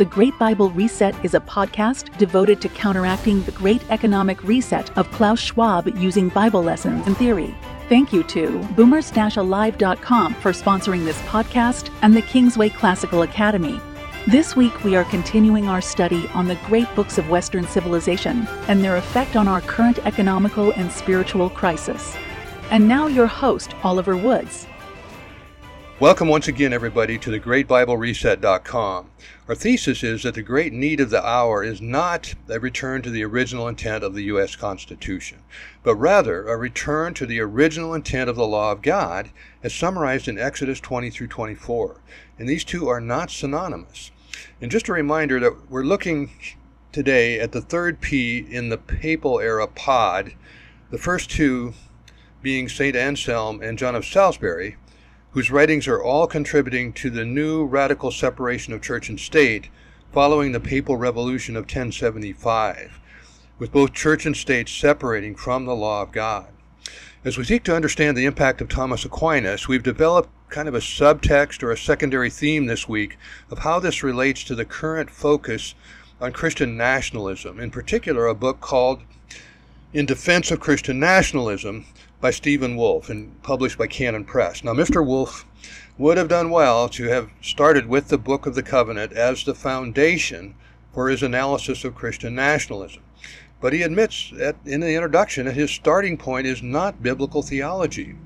The Great Bible Reset is a podcast devoted to counteracting the great economic reset of Klaus Schwab using Bible lessons and theory. Thank you to boomers-alive.com for sponsoring this podcast and the Kingsway Classical Academy. This week, we are continuing our study on the great books of Western civilization and their effect on our current economical and spiritual crisis. And now, your host, Oliver Woods. Welcome once again, everybody, to the GreatBibleReset.com. Our thesis is that the great need of the hour is not a return to the original intent of the U.S. Constitution, but rather a return to the original intent of the law of God, as summarized in Exodus 20 through 24. And these two are not synonymous. And just a reminder that we're looking today at the third P in the papal era pod, the first two being St. Anselm and John of Salisbury, whose writings are all contributing to the new radical separation of church and state following the papal revolution of 1075, with both church and state separating from the law of God. As we seek to understand the impact of Thomas Aquinas, we've developed kind of a subtext or a secondary theme this week of how this relates to the current focus on Christian nationalism, in particular, a book called In Defense of Christian Nationalism by Stephen Wolfe and published by Canon Press. Now, Mr. Wolfe would have done well to have started with the Book of the Covenant as the foundation for his analysis of Christian nationalism. But he admits that in the introduction that his starting point is not biblical theology.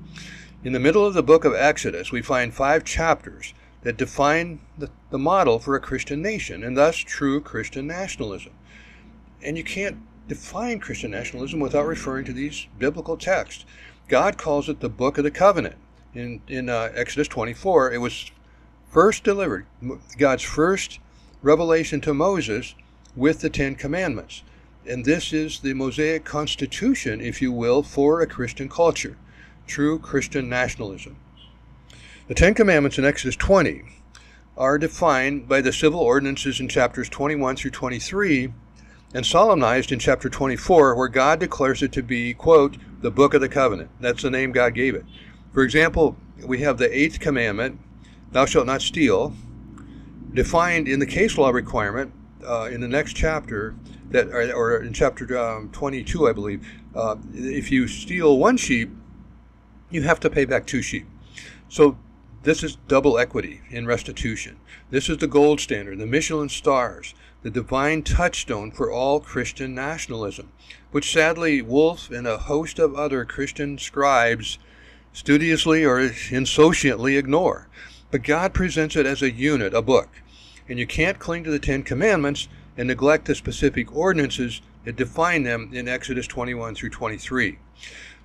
In the middle of the book of Exodus, we find five chapters that define the, the model for a Christian nation and thus true Christian nationalism. And you can't define Christian nationalism without referring to these biblical texts. God calls it the Book of the Covenant. In, in uh, Exodus 24, it was first delivered, God's first revelation to Moses with the Ten Commandments. And this is the Mosaic constitution, if you will, for a Christian culture, true Christian nationalism. The Ten Commandments in Exodus 20 are defined by the civil ordinances in chapters 21 through 23 and solemnized in chapter 24, where God declares it to be, quote, the book of the covenant. That's the name God gave it. For example, we have the eighth commandment, thou shalt not steal, defined in the case law requirement uh, in the next chapter, that or, or in chapter um, 22, I believe. Uh, if you steal one sheep, you have to pay back two sheep. So this is double equity in restitution. This is the gold standard, the Michelin stars the divine touchstone for all Christian nationalism, which sadly Wolfe and a host of other Christian scribes studiously or insouciantly ignore. But God presents it as a unit, a book, and you can't cling to the Ten Commandments and neglect the specific ordinances that define them in Exodus 21 through 23.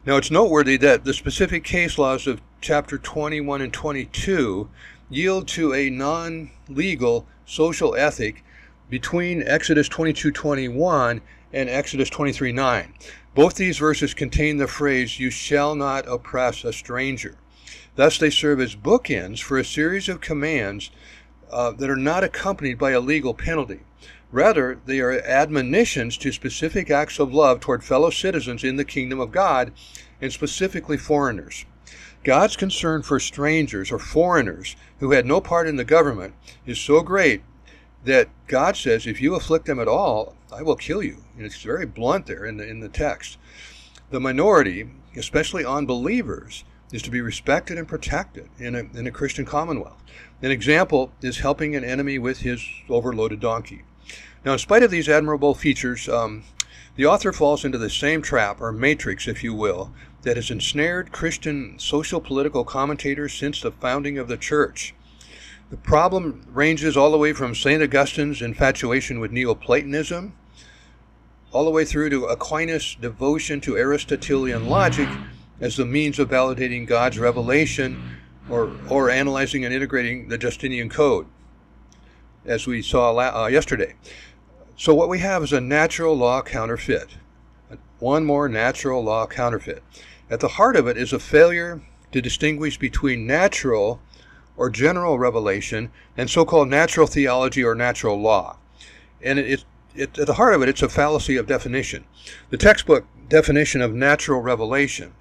Now, it's noteworthy that the specific case laws of chapter 21 and 22 yield to a non legal social ethic between Exodus 22:21 and Exodus 23:9. Both these verses contain the phrase, You shall not oppress a stranger. Thus, they serve as bookends for a series of commands uh, that are not accompanied by a legal penalty. Rather, they are admonitions to specific acts of love toward fellow citizens in the kingdom of God, and specifically foreigners. God's concern for strangers or foreigners who had no part in the government is so great that God says, if you afflict them at all, I will kill you. And it's very blunt there in the, in the text. The minority, especially unbelievers, is to be respected and protected in a, in a Christian commonwealth. An example is helping an enemy with his overloaded donkey. Now, in spite of these admirable features, um, the author falls into the same trap, or matrix, if you will, that has ensnared Christian social political commentators since the founding of the church. The problem ranges all the way from St. Augustine's infatuation with Neoplatonism, all the way through to Aquinas' devotion to Aristotelian logic as the means of validating God's revelation or, or analyzing and integrating the Justinian Code, as we saw uh, yesterday. So, what we have is a natural law counterfeit, one more natural law counterfeit. At the heart of it is a failure to distinguish between natural or general revelation and so called natural theology or natural law. And it, it, at the heart of it, it's a fallacy of definition. The textbook definition of natural revelation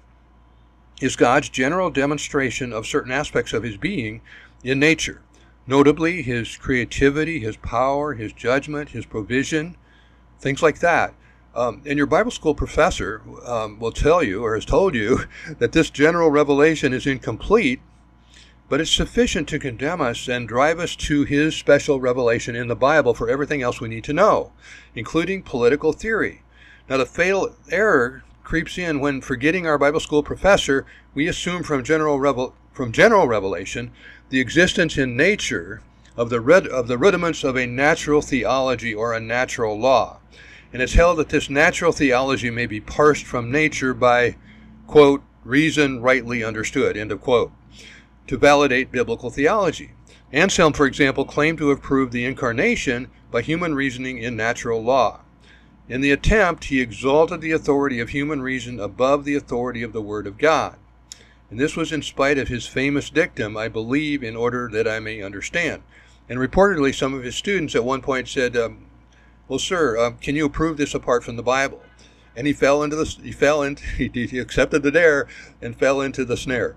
is God's general demonstration of certain aspects of his being in nature, notably his creativity, his power, his judgment, his provision, things like that. Um, and your Bible school professor um, will tell you, or has told you, that this general revelation is incomplete, but it's sufficient to condemn us and drive us to his special revelation in the Bible for everything else we need to know, including political theory. Now, the fatal error creeps in when, forgetting our Bible school professor, we assume from general, revel- from general revelation the existence in nature of the, of the rudiments of a natural theology or a natural law and it's held that this natural theology may be parsed from nature by, quote, reason rightly understood, end of quote, to validate biblical theology. Anselm, for example, claimed to have proved the incarnation by human reasoning in natural law. In the attempt, he exalted the authority of human reason above the authority of the Word of God. And this was in spite of his famous dictum, I believe in order that I may understand. And reportedly, some of his students at one point said, um, well, sir, uh, can you prove this apart from the Bible? And he fell into the he fell into he, he accepted the dare and fell into the snare.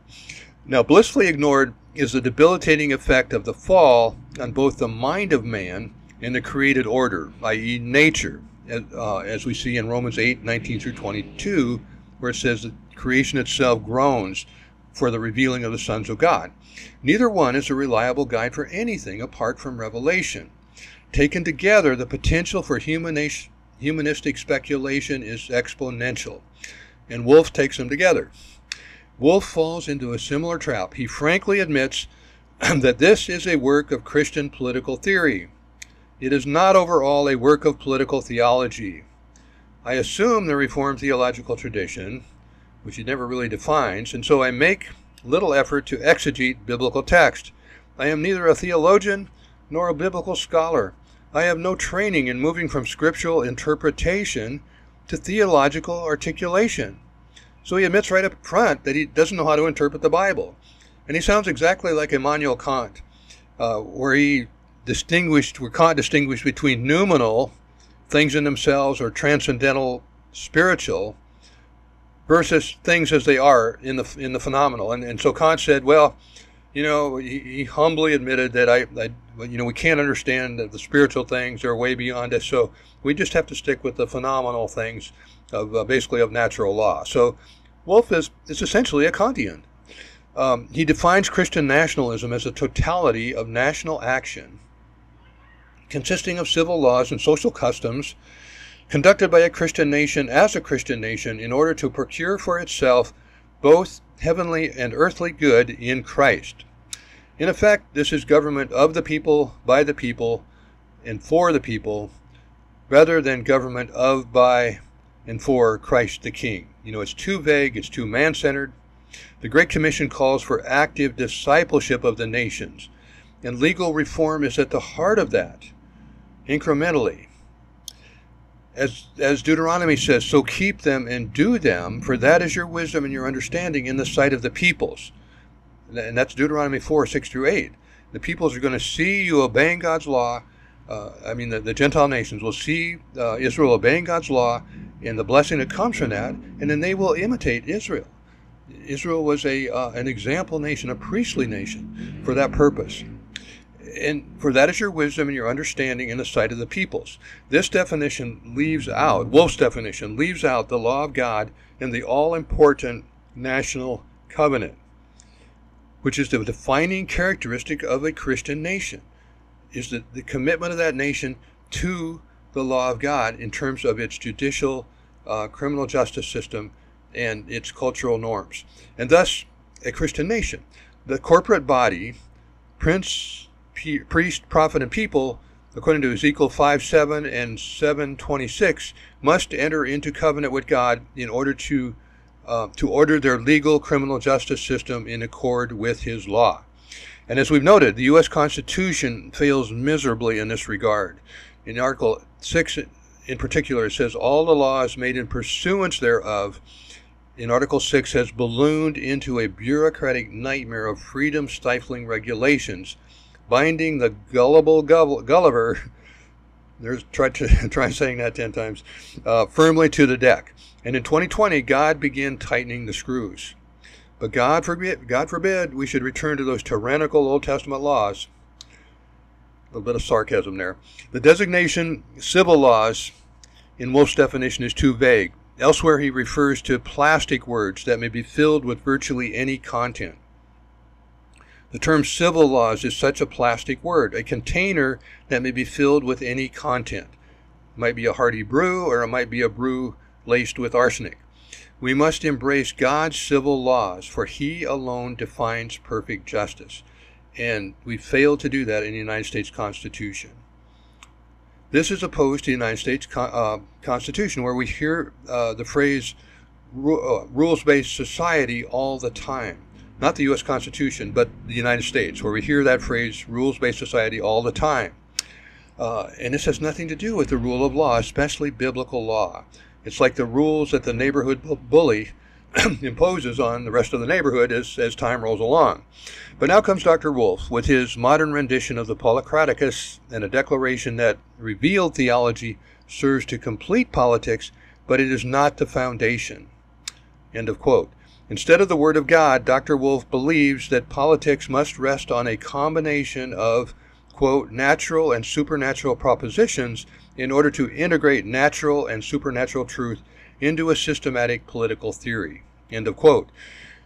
Now, blissfully ignored is the debilitating effect of the fall on both the mind of man and the created order, i.e., nature, as, uh, as we see in Romans 8 19 through 22, where it says that creation itself groans for the revealing of the sons of God. Neither one is a reliable guide for anything apart from revelation. Taken together, the potential for humanistic speculation is exponential, and Wolfe takes them together. Wolfe falls into a similar trap. He frankly admits that this is a work of Christian political theory. It is not overall a work of political theology. I assume the Reformed theological tradition, which he never really defines, and so I make little effort to exegete biblical text. I am neither a theologian nor a biblical scholar. I have no training in moving from scriptural interpretation to theological articulation. So he admits right up front that he doesn't know how to interpret the Bible. And he sounds exactly like Immanuel Kant, uh, where he distinguished, where Kant distinguished between noumenal, things in themselves, or transcendental, spiritual, versus things as they are in the in the phenomenal. And, and so Kant said, well, you know, he, he humbly admitted that I, I, you know, we can't understand the, the spiritual things; are way beyond us. So we just have to stick with the phenomenal things of uh, basically of natural law. So Wolfe is is essentially a Kantian. Um, he defines Christian nationalism as a totality of national action consisting of civil laws and social customs conducted by a Christian nation as a Christian nation in order to procure for itself both heavenly and earthly good in Christ. In effect, this is government of the people, by the people, and for the people, rather than government of, by, and for Christ the King. You know, it's too vague, it's too man centered. The Great Commission calls for active discipleship of the nations, and legal reform is at the heart of that, incrementally as, as Deuteronomy says, so keep them and do them, for that is your wisdom and your understanding in the sight of the peoples. And that's Deuteronomy 4, 6 through 8. The peoples are going to see you obeying God's law. Uh, I mean, the, the, Gentile nations will see uh, Israel obeying God's law and the blessing that comes from that, and then they will imitate Israel. Israel was a uh, an example nation, a priestly nation, for that purpose and for that is your wisdom and your understanding in the sight of the peoples. This definition leaves out, Wolfe's definition leaves out the law of God and the all important national covenant, which is the defining characteristic of a Christian nation, is the, the commitment of that nation to the law of God in terms of its judicial, uh, criminal justice system, and its cultural norms. And thus, a Christian nation. The corporate body, Prince priest, prophet, and people, according to Ezekiel 5 7 and 7 26, must enter into covenant with God in order to, uh, to order their legal criminal justice system in accord with His law. And as we've noted, the U.S. Constitution fails miserably in this regard. In Article 6, in particular, it says all the laws made in pursuance thereof in Article 6 has ballooned into a bureaucratic nightmare of freedom stifling regulations binding the gullible Gulliver, there's try to try saying that ten times, uh, firmly to the deck. And in 2020, God began tightening the screws. But God forbid, God forbid, we should return to those tyrannical Old Testament laws. A little bit of sarcasm there. The designation civil laws in Wolfe's definition is too vague. Elsewhere, he refers to plastic words that may be filled with virtually any content. The term civil laws is such a plastic word, a container that may be filled with any content. It might be a hearty brew, or it might be a brew laced with arsenic. We must embrace God's civil laws, for He alone defines perfect justice. And we fail to do that in the United States Constitution. This is opposed to the United States uh, Constitution, where we hear uh, the phrase uh, rules based society all the time. Not the U.S. Constitution, but the United States, where we hear that phrase rules based society all the time. Uh, and this has nothing to do with the rule of law, especially biblical law. It's like the rules that the neighborhood bully imposes on the rest of the neighborhood as, as time rolls along. But now comes Dr. Wolfe with his modern rendition of the Policraticus and a declaration that revealed theology serves to complete politics, but it is not the foundation. End of quote. Instead of the Word of God, Dr. Wolfe believes that politics must rest on a combination of, quote, natural and supernatural propositions in order to integrate natural and supernatural truth into a systematic political theory. End of quote.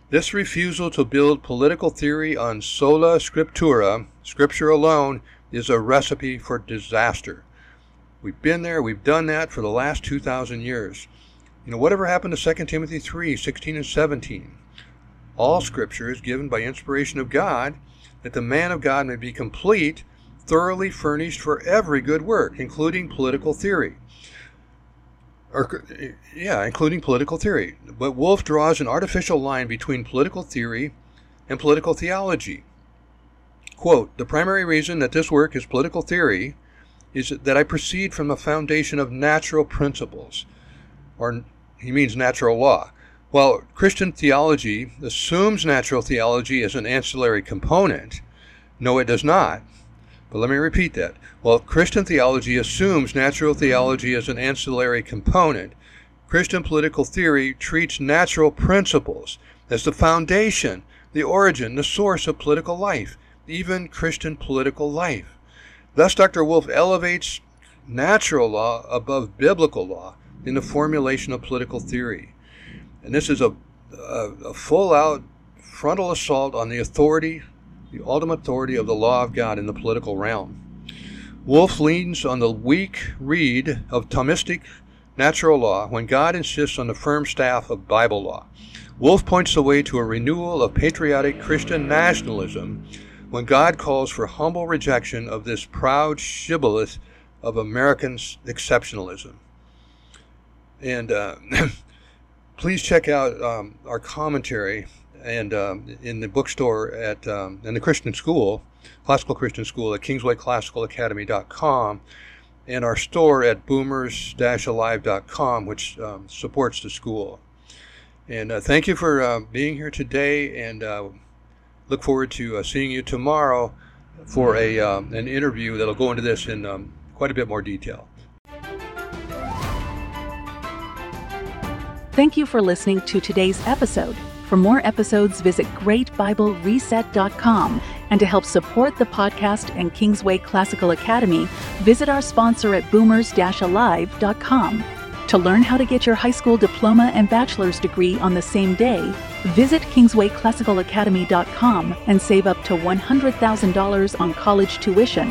This refusal to build political theory on sola scriptura, scripture alone, is a recipe for disaster. We've been there, we've done that for the last 2,000 years. You know, whatever happened to 2 Timothy 3 16 and 17? All scripture is given by inspiration of God, that the man of God may be complete, thoroughly furnished for every good work, including political theory. Or, yeah, including political theory. But Wolfe draws an artificial line between political theory and political theology. Quote, the primary reason that this work is political theory is that I proceed from a foundation of natural principles, or he means natural law. While Christian theology assumes natural theology as an ancillary component, no, it does not. But let me repeat that. While Christian theology assumes natural theology as an ancillary component, Christian political theory treats natural principles as the foundation, the origin, the source of political life, even Christian political life. Thus, Dr. Wolfe elevates natural law above biblical law in the formulation of political theory. And this is a, a, a full out frontal assault on the authority the ultimate authority of the law of God in the political realm. Wolfe leans on the weak reed of Thomistic natural law when God insists on the firm staff of Bible law. Wolfe points the way to a renewal of patriotic Christian nationalism when God calls for humble rejection of this proud shibboleth of American exceptionalism. And uh, please check out um, our commentary and um, in the bookstore at um, in the Christian school, classical Christian school at KingswayClassicalAcademy.com, and our store at boomers-alive.com, which um, supports the school. And uh, thank you for uh, being here today, and uh, look forward to uh, seeing you tomorrow for a um, an interview that'll go into this in um, quite a bit more detail. Thank you for listening to today's episode. For more episodes, visit greatbiblereset.com. And to help support the podcast and Kingsway Classical Academy, visit our sponsor at boomers-alive.com. To learn how to get your high school diploma and bachelor's degree on the same day, visit kingswayclassicalacademy.com and save up to $100,000 on college tuition